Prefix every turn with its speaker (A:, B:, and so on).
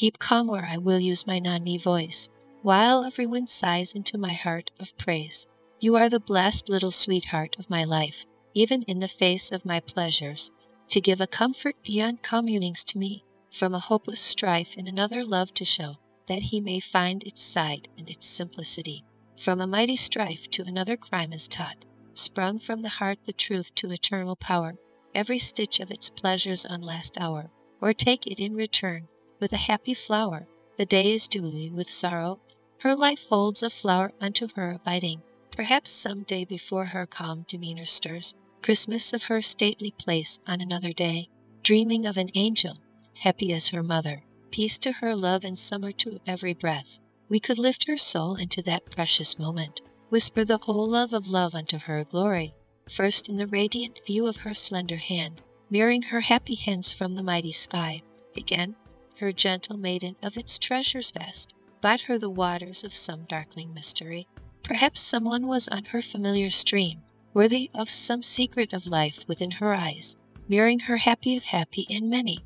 A: Keep calm where I will use my me voice, While everyone sighs into my heart of praise. You are the blessed little sweetheart of my life, Even in the face of my pleasures, To give a comfort beyond communings to me, From a hopeless strife in another love to show, That he may find its side and its simplicity. From a mighty strife to another crime is taught, Sprung from the heart the truth to eternal power, Every stitch of its pleasure's on last hour, Or take it in return with a happy flower. The day is dewy with sorrow, her life holds A flower unto her abiding. Perhaps some day before her calm demeanor stirs Christmas of her stately place on another day, Dreaming of an angel, happy as her mother, Peace to her, love and summer to every breath, We could lift her soul into that precious moment, Whisper the whole love of love unto her glory, First in the radiant view of her slender hand, Mirroring her happy hence from the mighty sky, Again her gentle maiden of its treasures vest, Brought her the waters of some darkling mystery. Perhaps some one was on her familiar stream, Worthy of some secret of life within her eyes, Mirroring her happy of happy, and many.